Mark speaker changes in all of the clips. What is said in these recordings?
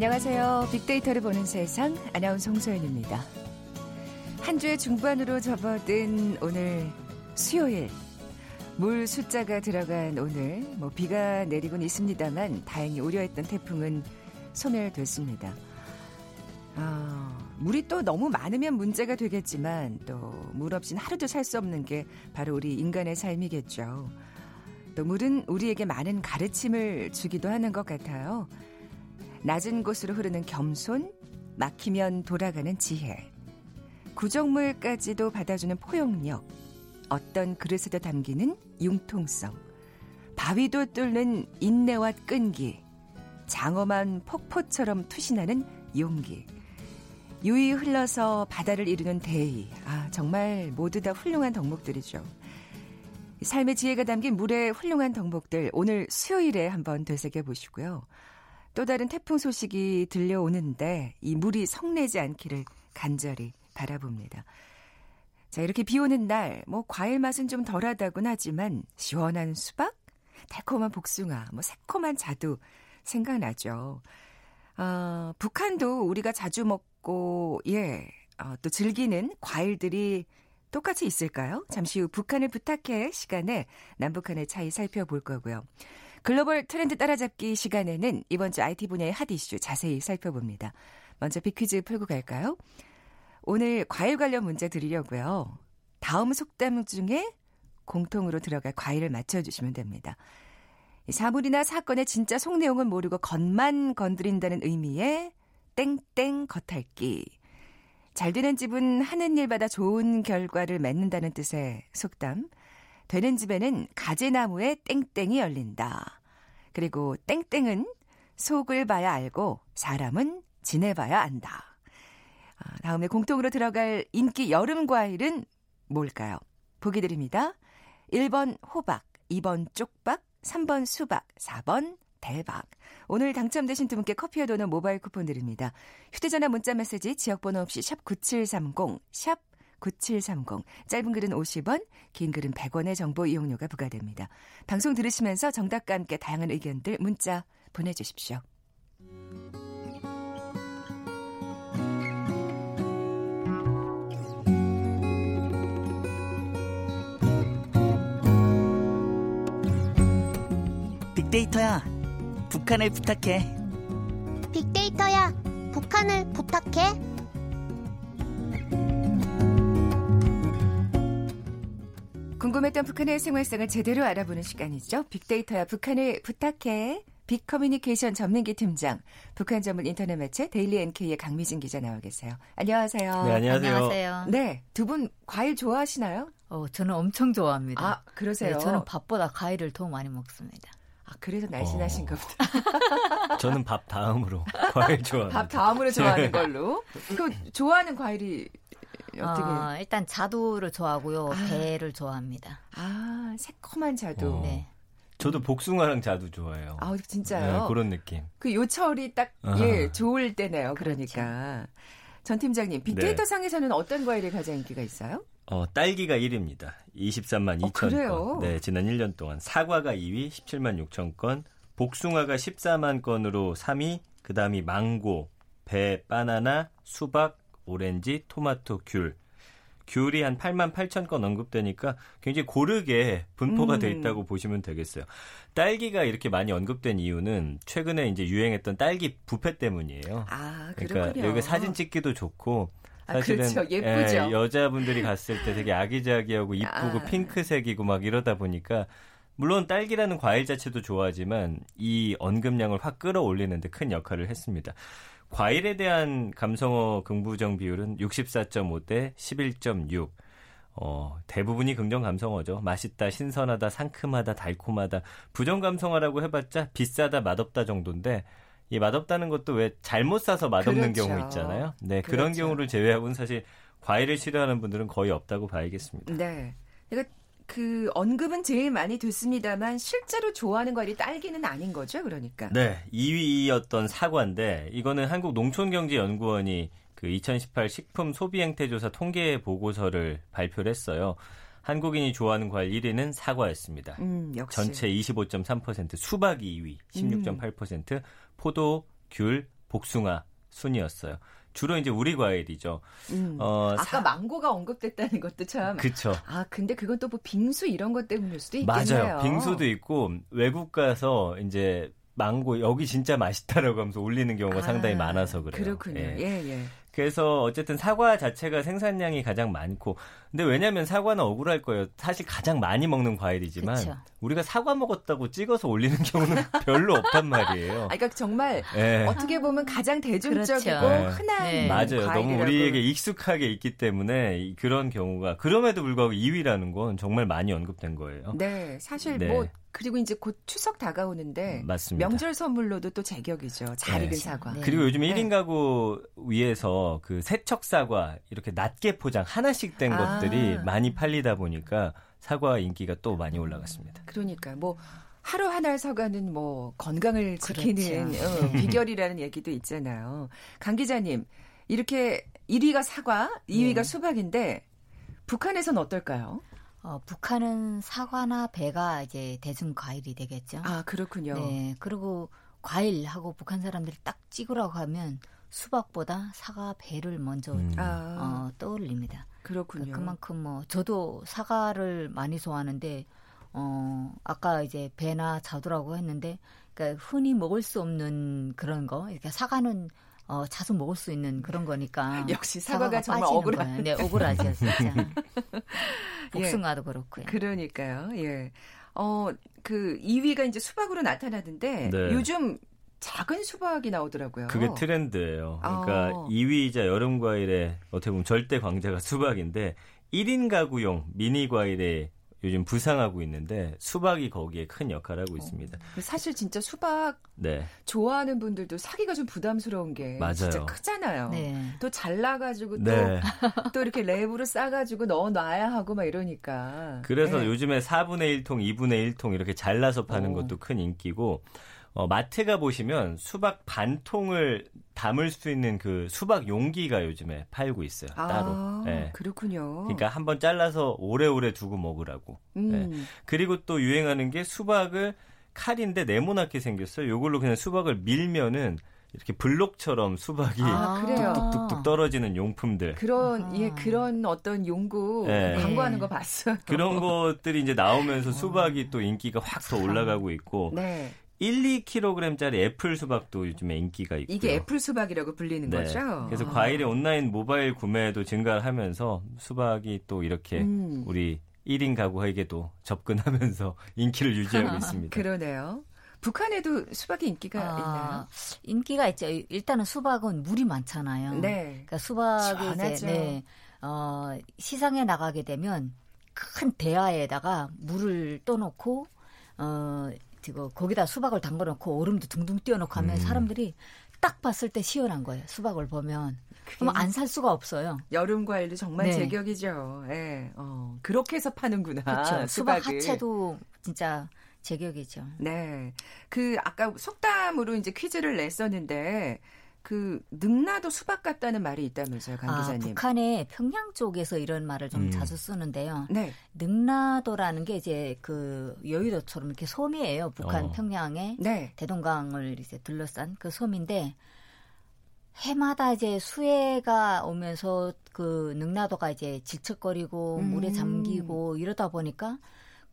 Speaker 1: 안녕하세요. 빅데이터를 보는 세상 아나운서 홍소연입니다. 한 주의 중반으로 접어든 오늘 수요일 물 숫자가 들어간 오늘 뭐 비가 내리곤 있습니다만 다행히 우려했던 태풍은 소멸됐습니다. 아, 물이 또 너무 많으면 문제가 되겠지만 또 물 없이는 하루도 살 수 없는 게 바로 우리 인간의 삶이겠죠. 또 물은 우리에게 많은 가르침을 주기도 하는 것 같아요. 낮은 곳으로 흐르는 겸손, 막히면 돌아가는 지혜, 구정물까지도 받아주는 포용력, 어떤 그릇에도 담기는 융통성, 바위도 뚫는 인내와 끈기, 장엄한 폭포처럼 투신하는 용기, 유이 흘러서 바다를 이루는 대의. 아, 정말 모두 다 훌륭한 덕목들이죠. 삶의 지혜가 담긴 물의 훌륭한 덕목들 오늘 수요일에 한번 되새겨 보시고요. 또 다른 태풍 소식이 들려오는데 이 물이 성내지 않기를 간절히 바라봅니다. 자, 이렇게 비 오는 날, 뭐, 과일 맛은 좀 덜하다곤 하지만, 시원한 수박, 달콤한 복숭아, 뭐, 새콤한 자두, 생각나죠. 어, 북한도 우리가 자주 먹고, 예, 어, 또 즐기는 과일들이 똑같이 있을까요? 잠시 후 북한을 부탁해 시간에 남북한의 차이 살펴볼 거고요. 글로벌 트렌드 따라잡기 시간에는 이번 주 IT 분야의 핫 이슈 자세히 살펴봅니다. 먼저 비퀴즈 풀고 갈까요? 오늘 과일 관련 문제 드리려고요. 다음 속담 중에 공통으로 들어갈 과일을 맞춰주시면 됩니다. 사물이나 사건의 진짜 속 내용은 모르고 겉만 건드린다는 의미의 땡땡 겉핥기. 잘 되는 집은 하는 일마다 좋은 결과를 맺는다는 뜻의 속담. 되는 집에는 가지나무에 땡땡이 열린다. 그리고 땡땡은 속을 봐야 알고 사람은 지내봐야 안다. 아, 다음에 공통으로 들어갈 인기 여름 과일은 뭘까요? 보기 드립니다. 1번 호박, 2번 쪽박, 3번 수박, 4번 대박. 오늘 당첨되신 두 분께 커피와 도는 모바일 쿠폰 드립니다. 휴대전화 문자 메시지 지역번호 없이 샵 9730, 샵 9730. 짧은 글은 50원, 긴 글은 100원의 정보 이용료가 부과됩니다. 방송 들으시면서 정답과 함께 다양한 의견들 문자 보내주십시오.
Speaker 2: 빅데이터야, 북한을 부탁해.
Speaker 3: 빅데이터야, 북한을 부탁해.
Speaker 1: 궁금했던 북한의 생활상을 제대로 알아보는 시간이죠. 빅데이터야 북한을 부탁해. 빅커뮤니케이션 전민기 팀장, 북한 전문 인터넷 매체 데일리 NK의 강미진 기자 나와 계세요. 안녕하세요.
Speaker 4: 네, 안녕하세요.
Speaker 5: 안녕하세요.
Speaker 1: 네, 두 분 과일 좋아하시나요?
Speaker 5: 어, 저는 엄청 좋아합니다.
Speaker 1: 아, 그러세요?
Speaker 5: 네, 저는 밥보다 과일을 더 많이 먹습니다.
Speaker 1: 아, 그래서 날씬하신가
Speaker 4: 어.
Speaker 1: 보다.
Speaker 4: 저는 밥 다음으로 과일 좋아합니다.
Speaker 1: 밥 다음으로 좋아하는 걸로. 그 좋아하는 과일이 어떻게?
Speaker 5: 어, 일단 자두를 좋아하고요.
Speaker 1: 아.
Speaker 5: 배를 좋아합니다.
Speaker 1: 아, 새콤한 자두.
Speaker 4: 어.
Speaker 5: 네.
Speaker 4: 저도 복숭아랑 자두 좋아해요.
Speaker 1: 아, 진짜요?
Speaker 4: 네, 그런 느낌.
Speaker 1: 그 요철이 딱,
Speaker 4: 아하.
Speaker 1: 예, 좋을 때네요. 그러니까. 전 팀장님, 빅데이터
Speaker 4: 네.
Speaker 1: 상에서는 어떤 과일이 가장 인기가 있어요?
Speaker 4: 어, 딸기가 1위입니다. 23만
Speaker 1: 어,
Speaker 4: 2천
Speaker 1: 그래요?
Speaker 4: 건. 네, 지난 1년 동안 사과가 2위 17만 6천 건, 복숭아가 14만 건으로 3위, 그 다음이 망고, 배, 바나나, 수박, 오렌지, 토마토, 귤. 귤이 한 8만 8천 건 언급되니까 굉장히 고르게 분포가
Speaker 1: 음.
Speaker 4: 돼 있다고 보시면 되겠어요. 딸기가 이렇게 많이 언급된 이유는 최근에 이제 유행했던 딸기 부페 때문이에요.
Speaker 1: 아,
Speaker 4: 그러니까
Speaker 1: 그렇군요.
Speaker 4: 여기 사진 찍기도 좋고
Speaker 1: 아,
Speaker 4: 사실은
Speaker 1: 그렇죠. 예쁘죠.
Speaker 4: 예, 여자분들이 갔을 때 되게 아기자기하고 이쁘고
Speaker 1: 아.
Speaker 4: 핑크색이고 막 이러다 보니까 물론 딸기라는 과일 자체도 좋아하지만 이 언급량을 확 끌어올리는데 큰 역할을 했습니다. 과일에 대한 감성어 긍부정 비율은 64.5 대 11.6. 어, 대부분이 긍정 감성어죠. 맛있다, 신선하다, 상큼하다, 달콤하다. 부정 감성어라고 해봤자 비싸다, 맛없다 정도인데 이 맛없다는 것도 왜 잘못 사서 맛없는
Speaker 1: 그렇죠.
Speaker 4: 경우 있잖아요. 네, 그런
Speaker 1: 그렇죠.
Speaker 4: 경우를 제외하고는 사실 과일을 싫어하는 분들은 거의 없다고 봐야겠습니다.
Speaker 1: 네. 그러니까 그 언급은 제일 많이 듣습니다만 실제로 좋아하는 과일이 딸기는 아닌 거죠, 그러니까.
Speaker 4: 네, 2위였던 사과인데 이거는 한국 농촌경제연구원이 그 2018 식품 소비 행태 조사 통계 보고서를 발표를 했어요. 한국인이 좋아하는 과일 1위는 사과였습니다.
Speaker 1: 음, 역시.
Speaker 4: 전체 25.3%, 수박이 2위, 16.8%, 포도, 귤, 복숭아 순이었어요. 주로 이제 우리 과일이죠.
Speaker 1: 음.
Speaker 4: 어,
Speaker 1: 아까
Speaker 4: 사-
Speaker 1: 망고가 언급됐다는 것도 참.
Speaker 4: 그쵸.
Speaker 1: 아 근데 그건 또 뭐 빙수 이런 것 때문일 수도 있겠네요.
Speaker 4: 맞아요. 빙수도 있고 외국 가서 이제 망고 여기 진짜 맛있다라고 하면서 올리는 경우가
Speaker 1: 아,
Speaker 4: 상당히 많아서 그래요.
Speaker 1: 그렇군요.
Speaker 4: 예.
Speaker 1: 예, 예.
Speaker 4: 그래서 어쨌든 사과 자체가 생산량이 가장 많고 근데 왜냐하면 사과는 억울할 거예요. 사실 가장 많이 먹는 과일이지만
Speaker 5: 그쵸.
Speaker 4: 우리가 사과 먹었다고 찍어서 올리는 경우는 별로 없단 말이에요.
Speaker 1: 아, 그러니까 정말
Speaker 4: 예.
Speaker 1: 어떻게 보면 가장 대중적이고
Speaker 5: 그렇죠.
Speaker 4: 네.
Speaker 1: 흔한
Speaker 5: 네.
Speaker 4: 맞아요. 너무
Speaker 1: 과일이라고.
Speaker 4: 우리에게 익숙하게 있기 때문에 이- 그런 경우가 그럼에도 불구하고 2위라는 건 정말 많이 언급된 거예요.
Speaker 1: 네, 사실
Speaker 4: 네.
Speaker 1: 뭐 그리고 이제 곧 추석 다가오는데
Speaker 4: 맞습니다.
Speaker 1: 명절 선물로도 또 제격이죠. 잘
Speaker 4: 네.
Speaker 1: 익은 사과.
Speaker 5: 네.
Speaker 4: 그리고 요즘
Speaker 1: 네.
Speaker 4: 1인 가구 위에서 그 세척 사과 이렇게 낮게 포장 하나씩 된
Speaker 1: 아.
Speaker 4: 것 들이 많이 팔리다 보니까 사과 인기가 또 많이 올라갔습니다.
Speaker 1: 그러니까 뭐 하루 하나의 사과는 뭐 건강을 지키는
Speaker 5: 그렇죠.
Speaker 1: 어, 비결이라는 얘기도 있잖아요. 강 기자님 이렇게 1위가 사과, 2위가
Speaker 5: 네.
Speaker 1: 수박인데 북한에선 어떨까요?
Speaker 5: 어, 북한은 사과나 배가 이제 대중 과일이 되겠죠.
Speaker 1: 아 그렇군요.
Speaker 5: 네. 그리고 과일하고 북한 사람들이 딱 찍으라고 하면 수박보다 사과 배를 먼저
Speaker 4: 음.
Speaker 1: 아
Speaker 5: 어, 떠올립니다.
Speaker 1: 그렇군요.
Speaker 5: 그만큼 뭐 저도 사과를 많이 좋아하는데 어 아까 이제 배나 자두라고 했는데 그러니까 흔히 먹을 수 없는 그런 거 그러니까 사과는 어 자주 먹을 수 있는 그런 거니까
Speaker 1: 역시 사과가 정말
Speaker 5: 빠지는
Speaker 1: 억울한.
Speaker 5: 네, 억울하죠, 진짜.
Speaker 1: 예.
Speaker 5: 복숭아도 그렇고요.
Speaker 1: 그러니까요. 예. 어, 그 2위가 이제 수박으로 나타나는데
Speaker 4: 네.
Speaker 1: 요즘 작은 수박이 나오더라고요.
Speaker 4: 그게 트렌드예요. 그러니까
Speaker 1: 어.
Speaker 4: 2위이자 여름 과일의 어떻게 보면 절대 광자가 수박인데 1인 가구용 미니 과일에 요즘 부상하고 있는데 수박이 거기에 큰 역할을 하고 있습니다.
Speaker 1: 사실 진짜 수박
Speaker 4: 네.
Speaker 1: 좋아하는 분들도 사기가 좀 부담스러운 게
Speaker 4: 맞아요.
Speaker 1: 진짜 크잖아요.
Speaker 5: 네.
Speaker 1: 또 잘라가지고 또,
Speaker 4: 네.
Speaker 1: 또 이렇게 랩으로 싸가지고 넣어놔야 하고 막 이러니까.
Speaker 4: 그래서
Speaker 1: 네.
Speaker 4: 요즘에 4분의 1통, 2분의 1통 이렇게 잘라서 파는
Speaker 1: 오.
Speaker 4: 것도 큰 인기고 어, 마트 가 보시면 수박 반 통을 담을 수 있는 그 수박 용기가 요즘에 팔고 있어요. 따로.
Speaker 1: 아,
Speaker 4: 네.
Speaker 1: 그렇군요.
Speaker 4: 그러니까 한번 잘라서 오래오래 두고 먹으라고.
Speaker 1: 음.
Speaker 4: 네. 그리고 또 유행하는 게 수박을 칼인데 네모나게 생겼어요. 요걸로 그냥 수박을 밀면은 이렇게 블록처럼 수박이
Speaker 1: 아, 그래요.
Speaker 4: 뚝뚝뚝 떨어지는 용품들.
Speaker 1: 그런
Speaker 5: 아하.
Speaker 1: 예 그런 어떤 용구
Speaker 4: 네.
Speaker 1: 광고하는
Speaker 5: 네.
Speaker 1: 거 봤어요.
Speaker 4: 그런 것들이 이제 나오면서 수박이 또 인기가 확 더 올라가고 있고
Speaker 1: 네.
Speaker 4: 1, 2kg짜리 애플 수박도 요즘에 인기가 있고요.
Speaker 1: 이게 애플 수박이라고 불리는
Speaker 4: 네.
Speaker 1: 거죠.
Speaker 4: 그래서
Speaker 1: 아.
Speaker 4: 과일의 온라인 모바일 구매도 증가를 하면서 수박이 또 이렇게
Speaker 1: 음.
Speaker 4: 우리 1인 가구에게도 접근하면서 인기를 유지하고 있습니다.
Speaker 1: 그러네요. 북한에도 수박이 인기가
Speaker 5: 아, 인기가 있죠. 일단은 수박은 물이 많잖아요.
Speaker 1: 있나요? 네.
Speaker 5: 그러니까 수박이
Speaker 1: 시원하죠.
Speaker 5: 이제 네, 어, 시장에 나가게 되면 큰 대야에다가 물을 떠놓고 어, 지금 거기다 수박을 담궈놓고 얼음도 둥둥 띄워놓고 하면
Speaker 4: 음.
Speaker 5: 사람들이 딱 봤을 때 시원한 거예요. 수박을 보면 그럼 안 살 수가 없어요.
Speaker 1: 여름 과일도 정말
Speaker 5: 네.
Speaker 1: 제격이죠. 예. 어, 그렇게 해서 파는구나.
Speaker 5: 그렇죠. 수박. 하체도 진짜 제격이죠.
Speaker 1: 네. 그 아까 속담으로 이제 퀴즈를 냈었는데 그 능라도 수박 같다는 말이 있다면서요, 강
Speaker 5: 아,
Speaker 1: 기자님.
Speaker 5: 북한의 평양 쪽에서 이런 말을 좀
Speaker 4: 음.
Speaker 5: 자주 쓰는데요.
Speaker 1: 네.
Speaker 5: 능라도라는 게 이제 그 여의도처럼 이렇게 섬이에요. 북한
Speaker 4: 어.
Speaker 5: 평양에
Speaker 1: 네.
Speaker 5: 대동강을 이제 둘러싼 그 섬인데 해마다 이제 수해가 오면서 그 능라도가 이제 질척거리고
Speaker 1: 음.
Speaker 5: 물에 잠기고 이러다 보니까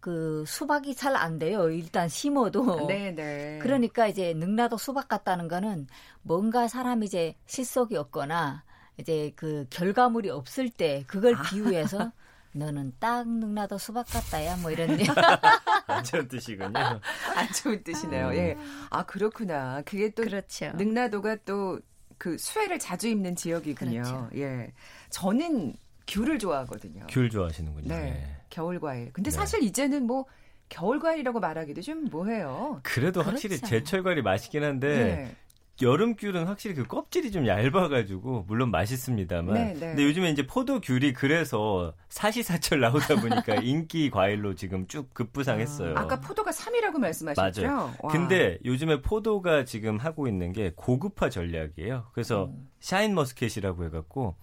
Speaker 5: 그 수박이 잘 안 돼요. 일단 심어도.
Speaker 1: 네, 네.
Speaker 5: 그러니까 이제 능라도 수박 같다는 거는 뭔가 사람이 이제 실속이 없거나 이제 그 결과물이 없을 때 그걸
Speaker 1: 아.
Speaker 5: 비유해서 너는 딱 능라도 수박 같다야 뭐 이런
Speaker 4: 안전 뜻이군요.
Speaker 1: 안 좋은 뜻이네요. 예. 아, 그렇구나. 그게 또
Speaker 5: 그렇죠.
Speaker 1: 능라도가 또 그 수해를 자주 입는 지역이군요.
Speaker 5: 그렇죠.
Speaker 1: 예. 저는 귤을 좋아하거든요.
Speaker 4: 귤 좋아하시는군요.
Speaker 1: 네.
Speaker 4: 네.
Speaker 1: 겨울 과일. 근데
Speaker 4: 네.
Speaker 1: 사실 이제는 뭐 겨울 과일이라고 말하기도 좀 뭐해요.
Speaker 4: 그래도 확실히
Speaker 5: 그렇죠.
Speaker 4: 제철 과일이 맛있긴 한데
Speaker 1: 네.
Speaker 4: 여름 귤은 확실히 그 껍질이 좀 얇아가지고 물론 맛있습니다만
Speaker 1: 네, 네.
Speaker 4: 근데 요즘에 이제 포도 귤이 그래서 사시사철 나오다 보니까 인기 과일로 지금 쭉 급부상했어요.
Speaker 1: 아 까 포도가 3이라고 말씀하셨죠?
Speaker 4: 맞아요.
Speaker 1: 와.
Speaker 4: 근데 요즘에 포도가 지금 하고 있는 게 고급화 전략이에요. 그래서
Speaker 1: 음.
Speaker 4: 샤인 머스켓이라고 해갖고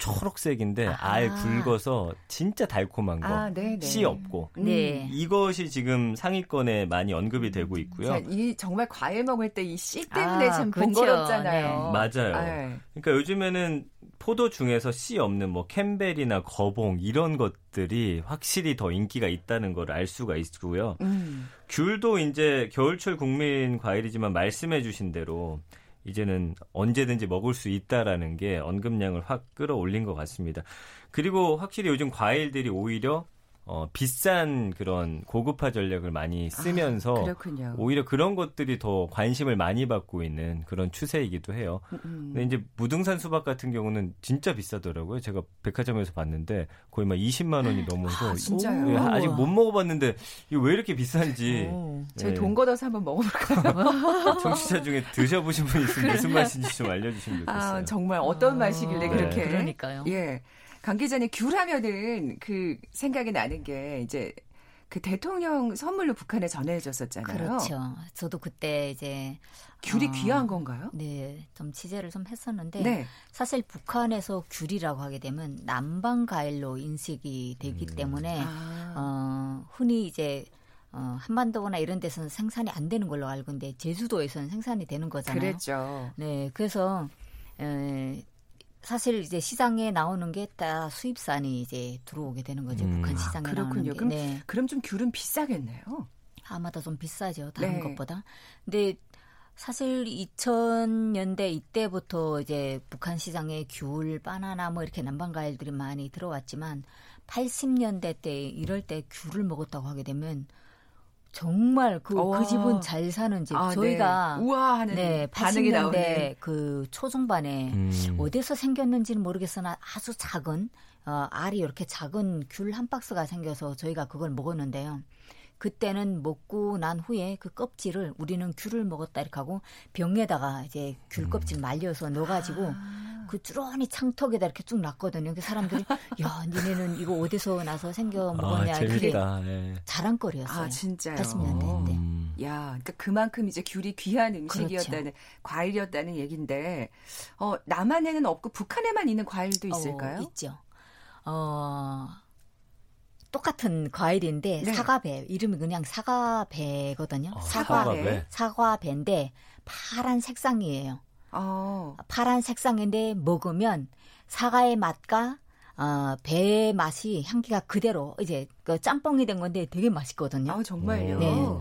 Speaker 4: 초록색인데
Speaker 5: 아.
Speaker 4: 알 굵어서 진짜 달콤한 거.
Speaker 1: 아, 네, 네.
Speaker 4: 씨 없고.
Speaker 1: 음.
Speaker 5: 네.
Speaker 4: 이것이 지금 상위권에 많이 언급이 되고 있고요.
Speaker 1: 자, 이 정말 과일 먹을 때 이 씨 때문에
Speaker 5: 아,
Speaker 1: 참
Speaker 5: 그렇죠.
Speaker 1: 번거롭잖아요.
Speaker 4: 맞아요.
Speaker 1: 네.
Speaker 4: 그러니까 요즘에는 포도 중에서 씨 없는 뭐 캠벨이나 거봉 이런 것들이 확실히 더 인기가 있다는 걸 알 수가 있고요.
Speaker 1: 음.
Speaker 4: 귤도 이제 겨울철 국민 과일이지만 말씀해 주신 대로 이제는 언제든지 먹을 수 있다라는 게 언급량을 확 끌어올린 것 같습니다. 그리고 확실히 요즘 과일들이 오히려 어, 비싼 그런 고급화 전략을 많이 쓰면서
Speaker 1: 아, 그렇군요.
Speaker 4: 오히려 그런 것들이 더 관심을 많이 받고 있는 그런 추세이기도 해요.
Speaker 1: 음.
Speaker 4: 근데 이제 무등산 수박 같은 경우는 진짜 비싸더라고요. 제가 백화점에서 봤는데 거의 막 20만 원이 넘어서
Speaker 1: 아, 진짜요?
Speaker 4: 예,
Speaker 5: 오.
Speaker 4: 아직 못 먹어봤는데 이거 왜 이렇게 비싼지
Speaker 5: 오.
Speaker 1: 저희
Speaker 4: 예,
Speaker 1: 돈 걷어서 한번 먹어볼까요?
Speaker 4: 청취자 중에 드셔보신 분 있으면 무슨 맛인지 좀 알려주시면 좋겠어요.
Speaker 1: 아, 정말 어떤 맛이길래
Speaker 4: 네.
Speaker 1: 그렇게.
Speaker 5: 그러니까요.
Speaker 1: 예. 강 기자님 귤 하면은 그 생각이 나는 게 이제 그 대통령 선물로 북한에 전해줬었잖아요.
Speaker 5: 그렇죠. 저도 그때 이제
Speaker 1: 귤이
Speaker 5: 어,
Speaker 1: 귀한 건가요?
Speaker 5: 네, 좀 취재를 좀 했었는데
Speaker 1: 네.
Speaker 5: 사실 북한에서 귤이라고 하게 되면 남방 과일로 인식이 되기
Speaker 4: 음.
Speaker 5: 때문에
Speaker 1: 아,
Speaker 5: 어, 흔히 이제 어, 한반도나 이런 데서는 생산이 안 되는 걸로 알고 있는데 제주도에서는 생산이 되는 거잖아요.
Speaker 1: 그랬죠.
Speaker 5: 네, 그래서 에, 사실 이제 시장에 나오는 게 다 수입산이 이제 들어오게 되는 거죠.
Speaker 4: 음.
Speaker 5: 북한
Speaker 4: 아,
Speaker 5: 시장에
Speaker 1: 그렇군요.
Speaker 5: 나오는 게.
Speaker 1: 그럼
Speaker 5: 네.
Speaker 1: 그럼 좀 귤은 비싸겠네요.
Speaker 5: 아마도 좀 비싸죠. 다른
Speaker 1: 네.
Speaker 5: 것보다. 근데 사실 2000년대 이때부터 이제 북한 시장에 귤, 바나나 뭐 이렇게 남방 과일들이 많이 들어왔지만 80년대 때 이럴 때 귤을 먹었다고 하게 되면 정말 그,
Speaker 1: 어.
Speaker 5: 그 집은 잘 사는 집.
Speaker 1: 아,
Speaker 5: 저희가
Speaker 1: 네. 우아하는
Speaker 5: 네,
Speaker 1: 반응이
Speaker 5: 80년대
Speaker 1: 나오는.
Speaker 5: 그 초중반에
Speaker 4: 음.
Speaker 5: 어디서 생겼는지는 모르겠으나 아주 작은 어, 알이 이렇게 작은 귤 한 박스가 생겨서 저희가 그걸 먹었는데요. 그때는 먹고 난 후에 그 껍질을 우리는 귤을 먹었다 이렇게 하고 병에다가 이제 귤 껍질 말려서 넣어가지고
Speaker 1: 아.
Speaker 5: 그 쭈러니 창턱에다 이렇게 쭉 놨거든요. 그 사람들이 야 니네는 이거 어디서 나서 생겨 먹었냐
Speaker 4: 아,
Speaker 5: 그게.
Speaker 4: 예.
Speaker 5: 자랑거리였어요.
Speaker 1: 아, 진짜요.
Speaker 5: 80년대 때.
Speaker 4: 음.
Speaker 1: 야, 그러니까 그만큼 이제 귤이 귀한 음식이었다는 과일이었다는 얘기인데 어, 남한에는 없고 북한에만 있는 과일도 있을까요?
Speaker 5: 어, 있죠. 어, 똑같은 과일인데
Speaker 1: 네.
Speaker 5: 사과배 이름이 그냥 사과배거든요.
Speaker 4: 아,
Speaker 5: 사과
Speaker 4: 사과배.
Speaker 5: 사과배인데 파란 색상이에요.
Speaker 1: 어.
Speaker 5: 파란 색상인데 먹으면 사과의 맛과 어, 배의 맛이 향기가 그대로 이제 그 짬뽕이 된 건데 되게 맛있거든요.
Speaker 1: 아, 정말요.
Speaker 5: 네.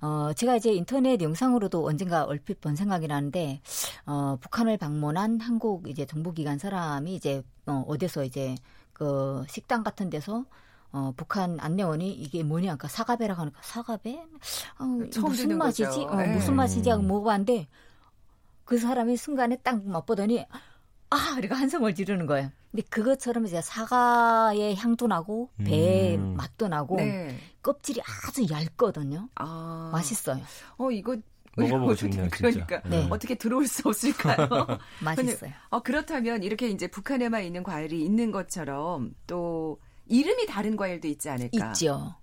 Speaker 5: 어, 제가 이제 인터넷 영상으로도 언젠가 얼핏 본 생각이 나는데, 어, 북한을 방문한 한국 이제 정보기관 사람이 이제, 어, 어디서 이제 그 식당 같은 데서 어, 북한 안내원이 이게 뭐냐, 그러니까 사과배라고 하니까 사과배? 어,
Speaker 1: 처음
Speaker 5: 무슨 맛이지? 어,
Speaker 1: 네.
Speaker 5: 무슨 맛이지 하고 먹어봤는데, 그 사람이 순간에 딱 맛보더니, 아, 이렇게 한성을 지르는 거예요. 근데 그것처럼 이제 사과의 향도 나고, 배의
Speaker 4: 음.
Speaker 5: 맛도 나고,
Speaker 1: 네.
Speaker 5: 껍질이 아주 얇거든요.
Speaker 1: 아.
Speaker 5: 맛있어요.
Speaker 1: 어, 이거
Speaker 4: 먹어보고 싶네요.
Speaker 1: 그러니까
Speaker 5: 네.
Speaker 1: 어떻게 들어올 수 없을까요?
Speaker 5: 맛있어요.
Speaker 1: 어, 그렇다면 이렇게 이제 북한에만 있는 과일이 있는 것처럼 또 이름이 다른 과일도 있지 않을까?
Speaker 5: 있죠.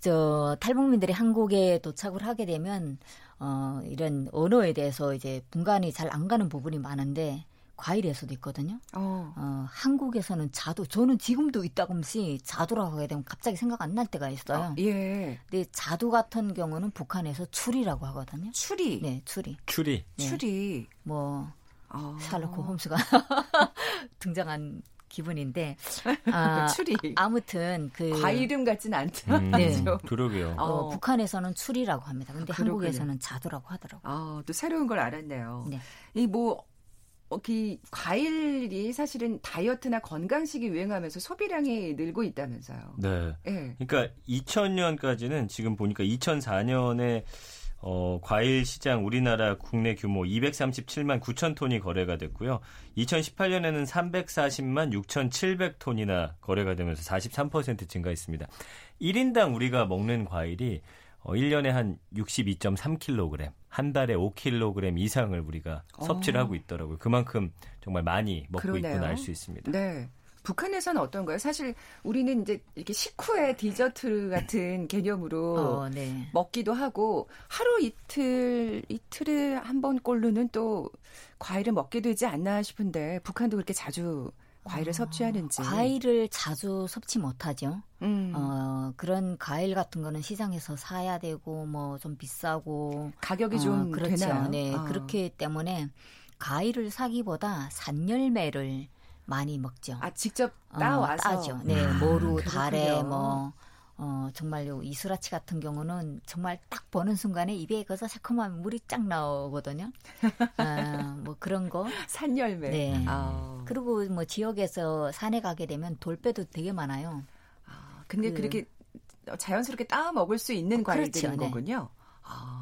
Speaker 5: 저 탈북민들이 한국에 도착을 하게 되면 어 이런 언어에 대해서 이제 분간이 잘 안 가는 부분이 많은데 과일에서도 있거든요.
Speaker 1: 어.
Speaker 5: 어 한국에서는 자두 저는 지금도 있다금시 자두라고 하게 되면 갑자기 생각 안 날 때가 있어요.
Speaker 1: 예.
Speaker 5: 근데 자두 같은 경우는 북한에서 추리라고 하거든요.
Speaker 1: 추리.
Speaker 5: 네, 추리.
Speaker 4: 추리.
Speaker 5: 네.
Speaker 1: 추리.
Speaker 5: 뭐
Speaker 1: 어.
Speaker 5: 샬록 홈스가 등장한 기분인데 아,
Speaker 1: 추리.
Speaker 5: 아무튼 그
Speaker 1: 과일 이름 같진 않다.
Speaker 4: 음,
Speaker 5: 네.
Speaker 4: 그러게요.
Speaker 1: 어.
Speaker 5: 어, 북한에서는 추리라고 합니다. 근데
Speaker 1: 그렇군요.
Speaker 5: 한국에서는 자두라고 하더라고요.
Speaker 1: 아, 또 새로운 걸 알았네요.
Speaker 5: 네.
Speaker 1: 이 뭐, 어, 그 과일이 사실은 다이어트나 건강식이 유행하면서 소비량이 늘고 있다면서요.
Speaker 4: 네.
Speaker 1: 예.
Speaker 4: 그러니까 2000년까지는 지금 보니까 2004년에 어, 과일 시장 우리나라 국내 규모 237만 9천 톤이 거래가 됐고요. 2018년에는 340만 6,700톤이나 거래가 되면서 43% 증가했습니다. 1인당 우리가 먹는 과일이 어, 1년에 한 62.3kg, 한 달에 5kg 이상을 우리가 섭취를
Speaker 1: 어.
Speaker 4: 하고 있더라고요. 그만큼 정말 많이 먹고
Speaker 1: 그러네요.
Speaker 4: 있구나 알 수 있습니다.
Speaker 1: 네. 북한에서는 어떤가요? 사실 우리는 이제 이렇게 식후에 디저트 같은 개념으로
Speaker 5: 어, 네.
Speaker 1: 먹기도 하고 하루 이틀 이틀에 한 번 꼴로는 또 과일을 먹게 되지 않나 싶은데 북한도 그렇게 자주 과일을
Speaker 5: 어,
Speaker 1: 섭취하는지.
Speaker 5: 과일을 자주 섭취 못하죠.
Speaker 1: 음.
Speaker 5: 어, 그런 과일 같은 거는 시장에서 사야 되고 뭐 좀 비싸고
Speaker 1: 가격이
Speaker 5: 어,
Speaker 1: 좀
Speaker 5: 그렇죠.
Speaker 1: 되나요?
Speaker 5: 네,
Speaker 1: 어.
Speaker 5: 그렇기 때문에 과일을 사기보다 산열매를 많이 먹죠.
Speaker 1: 아 직접
Speaker 5: 어,
Speaker 1: 따와서
Speaker 5: 따죠. 네,
Speaker 1: 아,
Speaker 5: 모루,
Speaker 1: 그렇군요.
Speaker 5: 달에 뭐 어, 정말 요 이수라치 같은 경우는 정말 딱 보는 순간에 입에 거서 새콤한 물이 쫙 나오거든요. 아, 뭐 그런 거.
Speaker 1: 산열매.
Speaker 5: 네.
Speaker 1: 아.
Speaker 5: 그리고 뭐 지역에서 산에 가게 되면 돌배도 되게 많아요.
Speaker 1: 아, 근데
Speaker 5: 그-
Speaker 1: 그... 렇게 자연스럽게 따 먹을 수 있는
Speaker 5: 어,
Speaker 1: 과일들인
Speaker 5: 그렇죠, 네.
Speaker 1: 거군요. 아.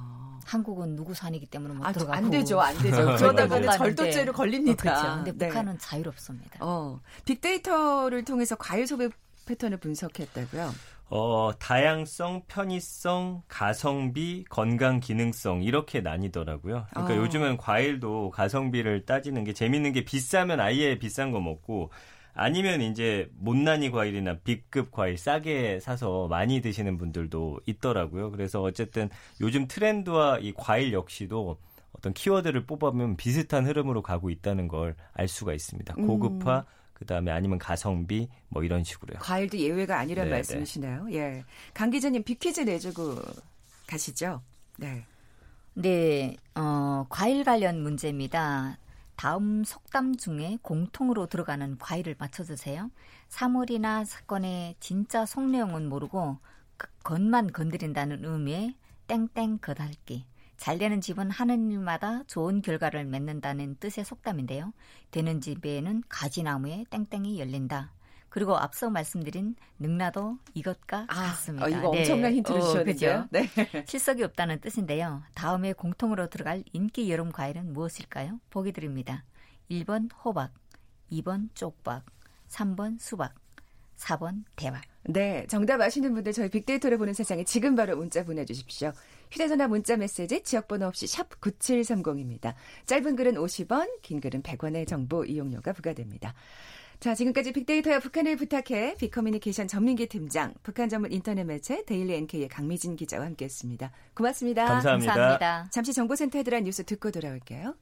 Speaker 5: 한국은 누구 산이기 때문에 못
Speaker 1: 아,
Speaker 5: 들어가고
Speaker 1: 안 되죠, 안 되죠. 그러다가는
Speaker 5: 못 가는데.
Speaker 1: 절도죄로 걸립니다.
Speaker 5: 어, 그렇죠. 근데
Speaker 1: 네.
Speaker 5: 북한은 자유롭습니다.
Speaker 1: 어, 빅데이터를 통해서 과일 소비 패턴을 분석했다고요.
Speaker 4: 어, 다양성, 편의성, 가성비, 건강 기능성 이렇게 나뉘더라고요. 그러니까
Speaker 1: 어.
Speaker 4: 요즘은 과일도 가성비를 따지는 게 재밌는 게 비싸면 아예 비싼 거 먹고 아니면 이제 못난이 과일이나 B급 과일 싸게 사서 많이 드시는 분들도 있더라고요. 그래서 어쨌든 요즘 트렌드와 이 과일 역시도 어떤 키워드를 뽑아보면 비슷한 흐름으로 가고 있다는 걸 알 수가 있습니다.
Speaker 1: 음.
Speaker 4: 고급화, 그 다음에 아니면 가성비, 뭐 이런 식으로요.
Speaker 1: 과일도 예외가 아니란
Speaker 4: 네,
Speaker 1: 말씀이시나요? 예. 강 기자님 빅퀴즈 내주고 가시죠. 네.
Speaker 5: 네, 어, 과일 관련 문제입니다. 다음 속담 중에 공통으로 들어가는 과일을 맞춰주세요. 사물이나 사건의 진짜 속내용은 모르고 그 겉만 건드린다는 의미의 땡땡 겉핥기. 잘 되는 집은 하는 일마다 좋은 결과를 맺는다는 뜻의 속담인데요. 되는 집에는 가지나무에 땡땡이 열린다. 그리고 앞서 말씀드린 능라도 이것과 같습니다.
Speaker 1: 어, 이거
Speaker 5: 네.
Speaker 1: 엄청난 힌트를
Speaker 5: 어,
Speaker 1: 주셨는데요. 네.
Speaker 5: 실속이 없다는 뜻인데요. 다음에 공통으로 들어갈 인기 여름 과일은 무엇일까요? 보기 드립니다. 1번 호박, 2번 쪽박, 3번 수박, 4번 대박.
Speaker 1: 네, 정답 아시는 분들 저희 빅데이터를 보는 세상에 지금 바로 문자 보내주십시오. 휴대전화 문자 메시지 지역번호 없이 샵 9730입니다. 짧은 글은 50원, 긴 글은 100원의 정보 이용료가 부과됩니다. 자, 지금까지 빅데이터야 북한을 부탁해 빅커뮤니케이션 전민기 팀장, 북한 전문 인터넷 매체 데일리 NK의 강미진 기자와 함께했습니다. 고맙습니다.
Speaker 4: 감사합니다.
Speaker 5: 감사합니다.
Speaker 1: 잠시 정보센터에 들어간 뉴스 듣고 돌아올게요.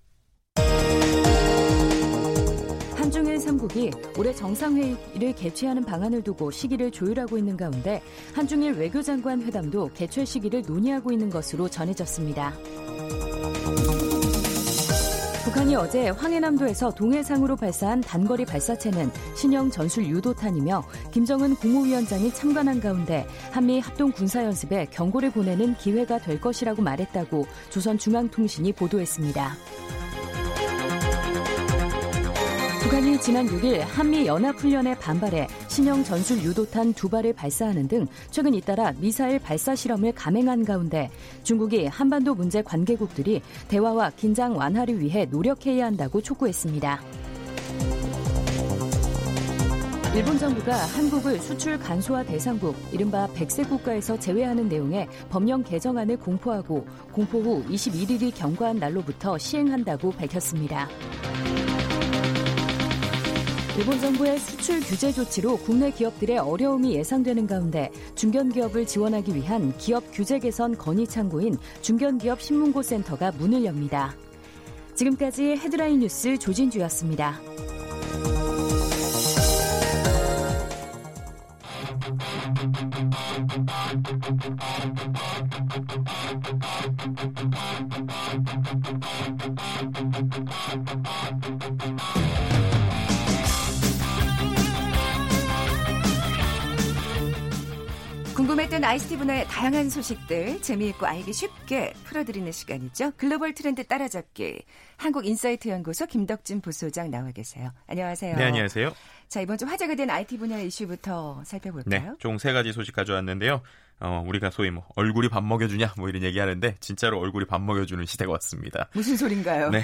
Speaker 1: 한중일 3국이 올해 정상회의를 개최하는 방안을 두고 시기를 조율하고 있는 가운데 한중일 외교장관 회담도 개최 시기를 논의하고 있는 것으로 전해졌습니다. 어제 황해남도에서 동해상으로 발사한 단거리 발사체는 신형 전술 유도탄이며 김정은 국무위원장이 참관한 가운데 한미 합동 군사연습에 경고를 보내는 기회가 될 것이라고 말했다고 조선중앙통신이 보도했습니다. 북한이 지난 6일 한미 연합훈련에 반발해 신형 전술 유도탄 두 발을 발사하는 등 최근 잇따라 미사일 발사 실험을 감행한 가운데 중국이 한반도 문제 관계국들이 대화와 긴장 완화를 위해 노력해야 한다고 촉구했습니다. 일본 정부가 한국을 수출 간소화 대상국, 이른바 백색 국가에서 제외하는 내용의 법령 개정안을 공포하고 공포 후 21일이 경과한 날로부터 시행한다고 밝혔습니다. 일본 정부의 수출 규제 조치로 국내 기업들의 어려움이 예상되는 가운데 중견기업을 지원하기 위한 기업 규제 개선 건의 창구인 중견기업 신문고 센터가 문을 엽니다. 지금까지 헤드라인 뉴스 조진주였습니다. 궁금했던 ICT 분야의 다양한 소식들 재미있고 알기 쉽게 풀어드리는 시간이죠. 글로벌 트렌드 따라잡기. 한국 인사이트 연구소 김덕진 부소장 나와 계세요. 안녕하세요.
Speaker 6: 네, 안녕하세요.
Speaker 1: 자, 이번 주 화제가 된 IT 분야 이슈부터
Speaker 6: 네,
Speaker 1: 살펴볼까요?
Speaker 6: 총 세 가지 소식 가져왔는데요. 어, 우리가 소위 뭐 얼굴이 밥 먹여주냐 뭐 이런 얘기하는데 진짜로 얼굴이 밥 먹여주는 시대가 왔습니다.
Speaker 1: 무슨 소린가요?
Speaker 6: 네,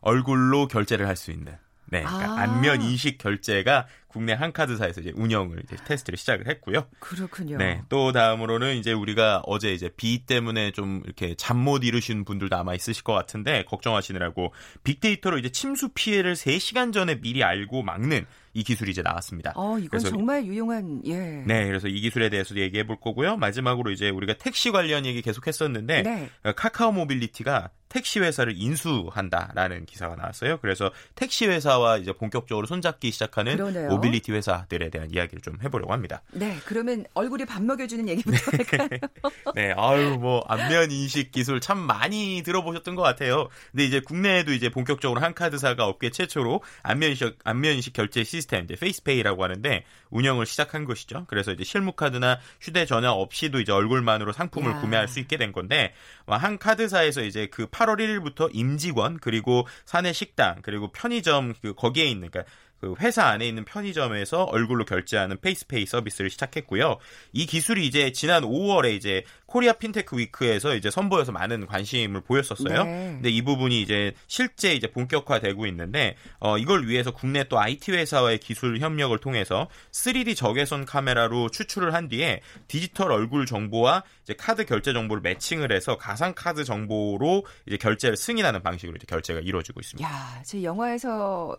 Speaker 6: 얼굴로 결제를 할 수 있는. 네, 그러니까
Speaker 1: 아.
Speaker 6: 안면 인식 결제가 국내 한 카드사에서 이제 운영을 이제 테스트를 시작을 했고요.
Speaker 1: 그렇군요.
Speaker 6: 네, 또 다음으로는 이제 우리가 어제 이제 비 때문에 좀 이렇게 잠 못 이루신 분들도 아마 있으실 것 같은데 걱정하시느라고 빅데이터로 이제 침수 피해를 3시간 전에 미리 알고 막는 이 기술이 이제 나왔습니다.
Speaker 1: 어, 이건
Speaker 6: 그래서
Speaker 1: 정말 유용한 예.
Speaker 6: 네, 그래서 이 기술에 대해서도 얘기해 볼 거고요. 마지막으로 이제 우리가 택시 관련 얘기 계속 했었는데
Speaker 1: 네.
Speaker 6: 어, 카카오 모빌리티가 택시 회사를 인수한다라는 기사가 나왔어요. 그래서 택시 회사와 이제 본격적으로 손잡기 시작하는
Speaker 1: 그러네요.
Speaker 6: 모빌리티 회사들에 대한 이야기를 좀 해보려고 합니다.
Speaker 1: 네, 그러면 얼굴이 밥 먹여주는 얘기부터 할까요?
Speaker 6: 네, 아유 뭐 안면 인식 기술 참 많이 들어보셨던 것 같아요. 근데 이제 국내에도 이제 본격적으로 한 카드사가 업계 최초로 안면 인식 안면 인식 결제 시스템 이제 face pay라고 하는데 운영을 시작한 것이죠. 그래서 이제 실물 카드나 휴대전화 없이도 이제 얼굴만으로 상품을
Speaker 1: 야.
Speaker 6: 구매할 수 있게 된 건데 어, 한 카드사에서 이제 그 8월 1일부터 임직원 그리고 사내 식당 그리고 편의점 그 거기에 있는 그러니까 그 회사 안에 있는 편의점에서 얼굴로 결제하는 face pay 서비스를 시작했고요. 이 기술이 이제 지난 5월에 이제 코리아 핀테크 위크에서 이제 선보여서 많은 관심을 보였었어요.
Speaker 1: 네.
Speaker 6: 근데 이 부분이 이제 실제 이제 본격화되고 있는데 어 이걸 위해서 국내 또 IT 회사와의 기술 협력을 통해서 3D 적외선 카메라로 추출을 한 뒤에 디지털 얼굴 정보와 이제 카드 결제 정보를 매칭을 해서 가상 카드 정보로 이제 결제를 승인하는 방식으로 이제 결제가 이루어지고 있습니다.
Speaker 1: 야, 제 영화에서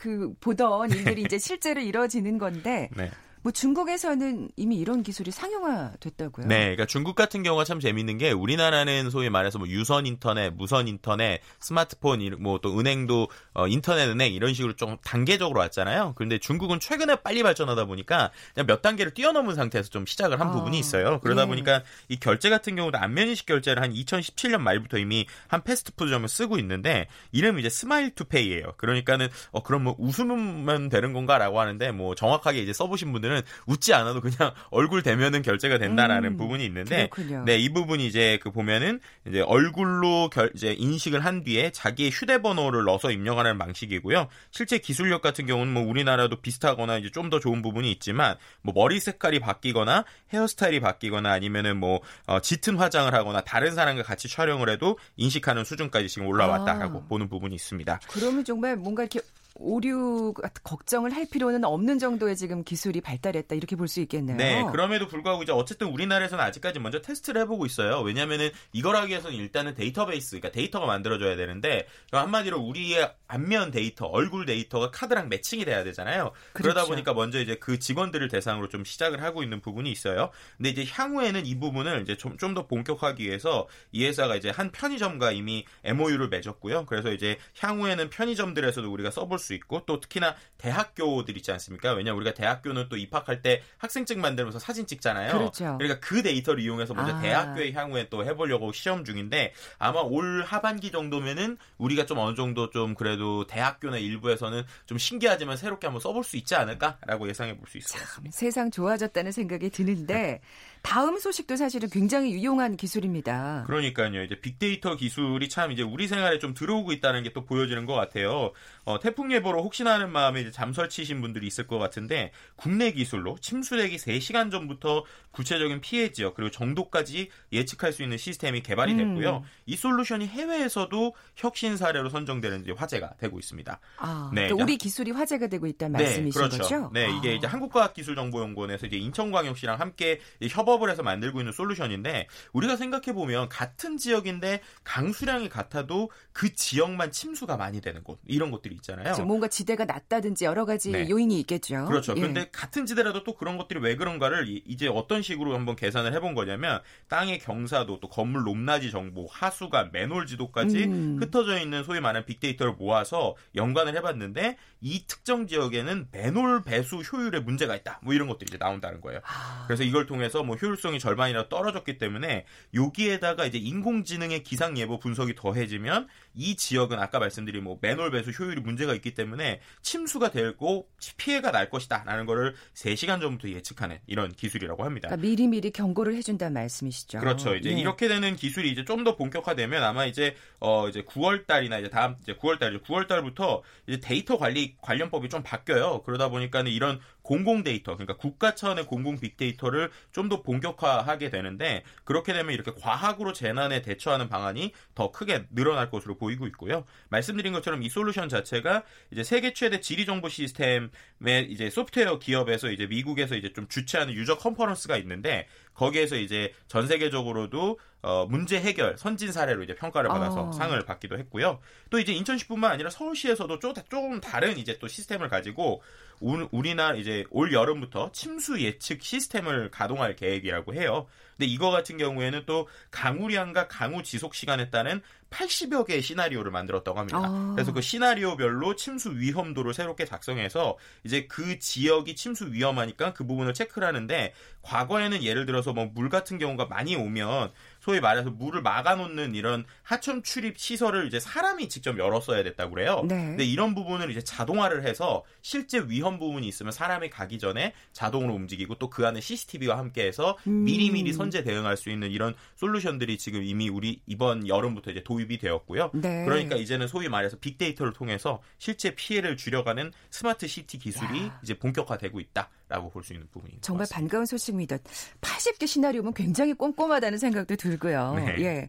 Speaker 1: 그 보던 일들이 이제 실제로 이루어지는 건데
Speaker 6: 네.
Speaker 1: 뭐 중국에서는 이미 이런 기술이 상용화됐다고요.
Speaker 6: 네, 그러니까 중국 같은 경우가 참 재밌는 게 우리나라는 소위 말해서 뭐 유선 인터넷, 무선 인터넷, 스마트폰, 뭐 또 은행도 어, 인터넷 은행 이런 식으로 좀 단계적으로 왔잖아요. 그런데 중국은 최근에 빨리 발전하다 보니까 그냥 몇 단계를 뛰어넘은 상태에서 좀 시작을 한
Speaker 1: 아,
Speaker 6: 부분이 있어요. 그러다
Speaker 1: 예.
Speaker 6: 보니까 이 결제 같은 경우도 안면인식 결제를 한 2017년 말부터 이미 한 패스트푸드점을 쓰고 있는데 이름이 이제 smile to pay예요. 그러니까는 어 그럼 뭐 웃으면 되는 건가라고 하는데 뭐 정확하게 이제 써보신 분들 은 웃지 않아도 그냥 얼굴 대면은 결제가 된다라는
Speaker 1: 음,
Speaker 6: 부분이 있는데
Speaker 1: 그렇군요.
Speaker 6: 네, 이 부분이 이제 그 보면은 이제 얼굴로 결, 이제 인식을 한 뒤에 자기의 휴대번호를 넣어서 입력하는 방식이고요. 실제 기술력 같은 경우는 뭐 우리나라도 비슷하거나 이제 좀 더 좋은 부분이 있지만 뭐 머리 색깔이 바뀌거나 헤어스타일이 바뀌거나 아니면은 뭐 어, 짙은 화장을 하거나 다른 사람과 같이 촬영을 해도 인식하는 수준까지 지금 올라왔다라고
Speaker 1: 아.
Speaker 6: 보는 부분이 있습니다.
Speaker 1: 그러면 정말 뭔가 이렇게 오류 같은 걱정을 할 필요는 없는 정도의 지금 기술이 발달했다 이렇게 볼 수 있겠네요.
Speaker 6: 네, 그럼에도 불구하고 이제 어쨌든 우리나라에서는 아직까지 먼저 테스트를 해보고 있어요. 왜냐면은 이걸 하기 위해서는 일단은 데이터베이스, 그러니까 데이터가 만들어져야 되는데 한마디로 우리의 안면 데이터, 얼굴 데이터가 카드랑 매칭이 돼야 되잖아요. 그러다
Speaker 1: 그렇죠.
Speaker 6: 보니까 먼저 이제 그 직원들을 대상으로 좀 시작을 하고 있는 부분이 있어요. 근데 이제 향후에는 이 부분을 이제 좀 좀 더 본격화하기 위해서 이 회사가 이제 한 편의점과 이미 MOU를 맺었고요. 그래서 이제 향후에는 편의점들에서도 우리가 써볼 수 있고 또 특히나 대학교들 있지 않습니까? 왜냐 우리가 대학교는 또 입학할 때 학생증 만들면서 사진 찍잖아요.
Speaker 1: 그렇죠.
Speaker 6: 러니까 그 데이터를 이용해서 먼저
Speaker 1: 아.
Speaker 6: 대학교에 향후에 또 해보려고 시험 중인데 아마 올 하반기 정도면은 우리가 좀 어느 정도 좀 그래도 대학교나 일부에서는 좀 신기하지만 새롭게 한번 써볼 수 있지 않을까라고 예상해 볼 수 있을 것 같습니다.
Speaker 1: 세상 좋아졌다는 생각이 드는데 다음 소식도 사실은 굉장히 유용한 기술입니다.
Speaker 6: 그러니까요. 이제 빅데이터 기술이 참 이제 우리 생활에 좀 들어오고 있다는 게 또 보여지는 것 같아요. 어, 태풍 예보로 혹시나 하는 마음에 이제 잠설 치신 분들이 있을 것 같은데 국내 기술로 침수되기 3시간 전부터 구체적인 피해 지역 그리고 정도까지 예측할 수 있는 시스템이 개발이 됐고요.
Speaker 1: 음.
Speaker 6: 이 솔루션이 해외에서도 혁신 사례로 선정되는 이제 화제가 되고 있습니다.
Speaker 1: 아,
Speaker 6: 네,
Speaker 1: 그러니까 우리 기술이 화제가 되고 있다는 말씀이신
Speaker 6: 그렇죠.
Speaker 1: 거죠?
Speaker 6: 네, 이게
Speaker 1: 아.
Speaker 6: 이제 한국과학기술정보연구원에서 이제 인천광역시랑 함께 협업을 해서 만들고 있는 솔루션인데 우리가 생각해 보면 같은 지역인데 강수량이 같아도 그 지역만 침수가 많이 되는 곳 이런 곳들이 있잖아요.
Speaker 1: 지금 뭔가 지대가 낮다든지 여러 가지
Speaker 6: 네.
Speaker 1: 요인이 있겠죠.
Speaker 6: 그렇죠.
Speaker 1: 예.
Speaker 6: 그런데 같은 지대라도 또 그런 것들이 왜 그런가를 이- 이제 어떤 식으로 한번 계산을 해본 거냐면 땅의 경사도 또 건물 높낮이 정보, 하수관, 맨홀 지도까지
Speaker 1: 음.
Speaker 6: 흩어져 있는 소위 말하는 빅데이터를 모아서 연관을 해봤는데 이 특정 지역에는 맨홀 배수 효율에 문제가 있다. 뭐 이런 것들이 이제 나온다는 거예요.
Speaker 1: 아,
Speaker 6: 그래서 이걸 통해서 뭐 효율성이 절반이나 떨어졌기 때문에 여기에다가 이제 인공지능의 기상 예보 분석이 더해지면 이 지역은 아까 말씀드린 뭐 맨홀 배수 효율이 문제가 있기 때문에 침수가 되고 피해가 날 것이다라는 거를 3시간 전부터 예측하는 이런 기술이라고 합니다.
Speaker 1: 그러니까 미리미리 경고를 해준다는 말씀이시죠.
Speaker 6: 그렇죠. 이제
Speaker 1: 예.
Speaker 6: 이렇게 되는 기술이 이제 좀 더 본격화되면 아마 이제 어 이제 9월 달이나 이제 다음 이제 9월 달, 9월 달부터 이제 데이터 관리 관련법이 좀 바뀌어요. 그러다 보니까는 이런 공공 데이터, 그러니까 국가 차원의 공공 빅데이터를 좀 더 본격화하게 되는데 그렇게 되면 이렇게 과학으로 재난에 대처하는 방안이 더 크게 늘어날 것으로 보이고 있고요. 말씀드린 것처럼 이 솔루션 자체가 이제 세계 최대 지리 정보 시스템의 이제 소프트웨어 기업에서 이제 미국에서 이제 좀 주최하는 유저 컨퍼런스가 있는데 거기에서 이제 전 세계적으로도 어, 문제 해결 선진 사례로 이제 평가를 받아서
Speaker 1: 어.
Speaker 6: 상을 받기도 했고요. 또 이제 인천시뿐만 아니라 서울시에서도 좀, 좀 다른 이제 또 시스템을 가지고 우- 우리나라 이제 올 여름부터 침수 예측 시스템을 가동할 계획이라고 해요. 근데 이거 같은 경우에는 또 강우량과 강우 지속 시간에 따른 80여 개의 시나리오를 만들었다고 합니다.
Speaker 1: 아.
Speaker 6: 그래서 그 시나리오별로 침수 위험도를 새롭게 작성해서 이제 그 지역이 침수 위험하니까 그 부분을 체크를 하는데 과거에는 예를 들어서 뭐 물 같은 경우가 많이 오면 소위 말해서 물을 막아놓는 이런 하천 출입 시설을 이제 사람이 직접 열었어야 됐다고 그래요.
Speaker 1: 네.
Speaker 6: 근데 이런 부분을 이제 자동화를 해서 실제 위험 부분이 있으면 사람이 가기 전에 자동으로 움직이고 또 그 안에 CCTV와 함께해서
Speaker 1: 음.
Speaker 6: 미리미리 선제 대응할 수 있는 이런 솔루션들이 지금 이미 우리 이번 여름부터 이제 도입이 되었고요.
Speaker 1: 네.
Speaker 6: 그러니까 이제는 소위 말해서 빅데이터를 통해서 실제 피해를 줄여가는 스마트 시티 기술이
Speaker 1: 야.
Speaker 6: 이제 본격화되고 있다 라고 볼 수 있는 것
Speaker 1: 정말
Speaker 6: 같습니다.
Speaker 1: 반가운 소식입니다. 80개 시나리오면 굉장히 꼼꼼하다는 생각도 들 고요.
Speaker 6: 네.
Speaker 1: 예.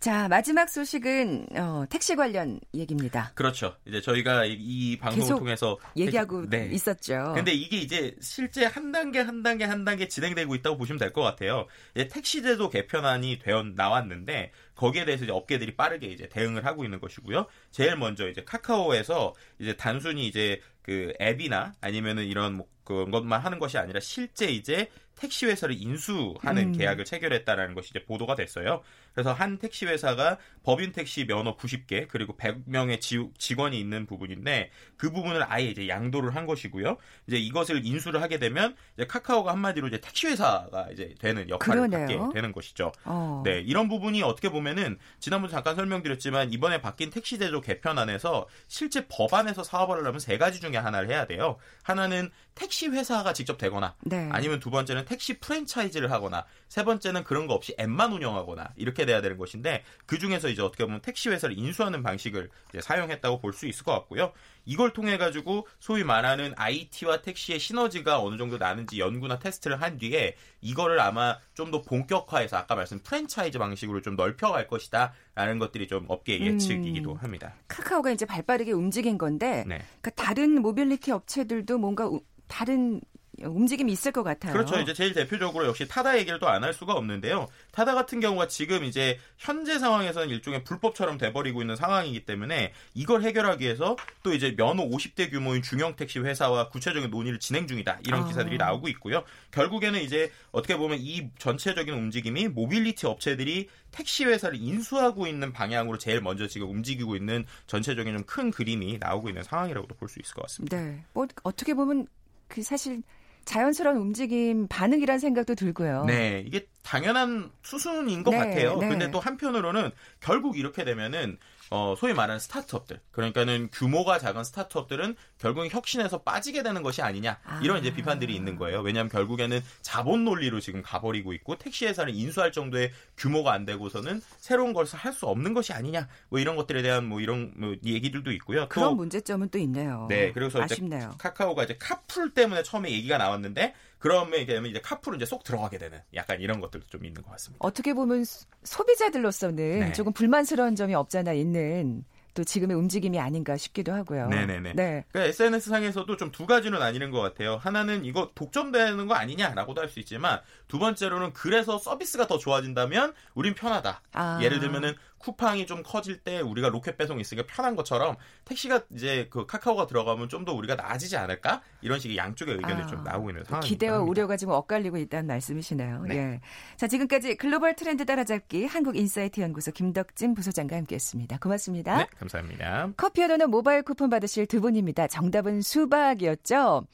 Speaker 1: 자, 마지막 소식은 어, 택시 관련 얘기입니다.
Speaker 6: 그렇죠. 이제 저희가 이, 이 방송을 통해서
Speaker 1: 얘기하고
Speaker 6: 네.
Speaker 1: 있었죠.
Speaker 6: 근데 이게 이제 실제 한 단계 한 단계 한 단계 진행되고 있다고 보시면 될 것 같아요. 이제 택시제도 개편안이 되어 나왔는데 거기에 대해서 이제 업계들이 빠르게 이제 대응을 하고 있는 것이고요. 제일 먼저 이제 카카오에서 이제 단순히 이제 그 앱이나 아니면은 이런 뭐 그런 것만 하는 것이 아니라 실제 이제 택시 회사를 인수하는
Speaker 1: 음.
Speaker 6: 계약을 체결했다라는 것이 이제 보도가 됐어요. 그래서 한 택시 회사가 법인 택시 면허 90개 그리고 100명의 직원이 있는 부분인데 그 부분을 아예 이제 양도를 한 것이고요. 이제 이것을 인수를 하게 되면 이제 카카오가 한마디로 이제 택시 회사가 이제 되는 역할을
Speaker 1: 그러네요.
Speaker 6: 갖게 되는 것이죠.
Speaker 1: 어.
Speaker 6: 네, 이런 부분이 어떻게 보면은 지난번에 잠깐 설명드렸지만 이번에 바뀐 택시 제도 개편안에서 실제 법안에서 사업을 하려면 세 가지 중에 하나를 해야 돼요. 하나는 택시 회사가 직접 되거나
Speaker 1: 네.
Speaker 6: 아니면 두 번째는 택시 프랜차이즈를 하거나 세 번째는 그런 거 없이 앱만 운영하거나 이렇게 돼야 되는 것인데 그 중에서 이제 어떻게 보면 택시 회사를 인수하는 방식을 사용했다고 볼 수 있을 것 같고요. 이걸 통해 가지고 소위 말하는 IT와 택시의 시너지가 어느 정도 나는지 연구나 테스트를 한 뒤에 이거를 아마 좀 더 본격화해서 아까 말씀 프랜차이즈 방식으로 좀 넓혀갈 것이다라는 것들이 좀 업계
Speaker 1: 음.
Speaker 6: 예측이기도 합니다.
Speaker 1: 카카오가 이제 발빠르게 움직인 건데
Speaker 6: 네.
Speaker 1: 그러니까 다른 모빌리티 업체들도 뭔가 우- 다른 움직임이 있을 것 같아요.
Speaker 6: 그렇죠. 이제 제일 대표적으로 역시 타다 얘기를 또 안 할 수가 없는데요. 타다 같은 경우가 지금 이제 현재 상황에서는 일종의 불법처럼 돼버리고 있는 상황이기 때문에 이걸 해결하기 위해서 또 이제 면허 50대 규모인 중형 택시 회사와 구체적인 논의를 진행 중이다. 이런
Speaker 1: 아.
Speaker 6: 기사들이 나오고 있고요. 결국에는 이제 어떻게 보면 이 전체적인 움직임이 모빌리티 업체들이 택시 회사를 인수하고 있는 방향으로 제일 먼저 지금 움직이고 있는 전체적인 좀 큰 그림이 나오고 있는 상황이라고도 볼 수 있을 것 같습니다.
Speaker 1: 네. 뭐 어떻게 보면 그 사실 자연스러운 움직임 반응이란 생각도 들고요.
Speaker 6: 네, 이게 당연한 수순인 것
Speaker 1: 네,
Speaker 6: 같아요.
Speaker 1: 네.
Speaker 6: 근데 또 한편으로는 결국 이렇게 되면은 어, 소위 말하는 스타트업들, 그러니까는 규모가 작은 스타트업들은 결국엔 혁신에서 빠지게 되는 것이 아니냐 이런
Speaker 1: 아.
Speaker 6: 이제 비판들이 있는 거예요. 왜냐하면 결국에는 자본 논리로 지금 가버리고 있고 택시 회사를 인수할 정도의 규모가 안 되고서는 새로운 것을 할 수 없는 것이 아니냐 뭐 이런 것들에 대한 뭐 이런 뭐 얘기들도 있고요.
Speaker 1: 그런
Speaker 6: 또
Speaker 1: 문제점은 또 있네요.
Speaker 6: 네, 그래서
Speaker 1: 아쉽네요.
Speaker 6: 카카오가 이제 카풀 때문에 처음에 얘기가 나왔는데 그러면 이게 되면 이제 카풀은 이제 속 들어가게 되는 약간 이런 것들도 좀 있는 것 같습니다.
Speaker 1: 어떻게 보면 소- 소비자들로서는
Speaker 6: 네.
Speaker 1: 조금 불만스러운 점이 없잖아 있는 또 지금의 움직임이 아닌가 싶기도 하고요.
Speaker 6: 네네네.
Speaker 1: 네.
Speaker 6: 그러니까 SNS 상에서도 좀 두 가지로 나뉘는 것 같아요. 하나는 이거 독점되는 거 아니냐라고도 할 수 있지만 두 번째로는 그래서 서비스가 더 좋아진다면 우린 편하다.
Speaker 1: 아.
Speaker 6: 예를 들면은 쿠팡이 좀 커질 때 우리가 로켓 배송이 있으니까 편한 것처럼 택시가 이제 그 카카오가 들어가면 좀 더 우리가 나아지지 않을까 이런 식의 양쪽의 의견이
Speaker 1: 아,
Speaker 6: 좀 나오고 있는 상황입니다.
Speaker 1: 기대와 우려가 지금 엇갈리고 있다는 말씀이시네요.
Speaker 6: 네.
Speaker 1: 예. 자, 지금까지 글로벌 트렌드 따라잡기 한국인사이트 연구소 김덕진 부소장과 함께했습니다. 고맙습니다.
Speaker 6: 네, 감사합니다.
Speaker 1: 커피와 도넛 모바일 쿠폰 받으실 두 분입니다. 정답은 수박이었죠.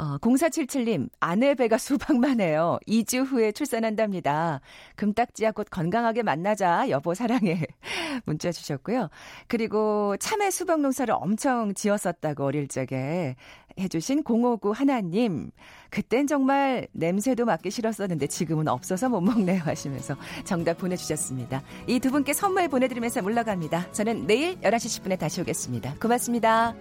Speaker 1: 어, 0477님, 아내 배가 수박만 해요. 2주 후에 출산한답니다. 금딱지야 곧 건강하게 만나자. 여보 사랑해. 문자 주셨고요. 그리고 참외 수박 농사를 엄청 지었었다고 어릴 적에 해주신 059 하나님. 그땐 정말 냄새도 맡기 싫었었는데 지금은 없어서 못 먹네요 하시면서 정답 보내주셨습니다. 이 두 분께 선물 보내드리면서 물러갑니다. 저는 내일 11시 10분에 다시 오겠습니다. 고맙습니다.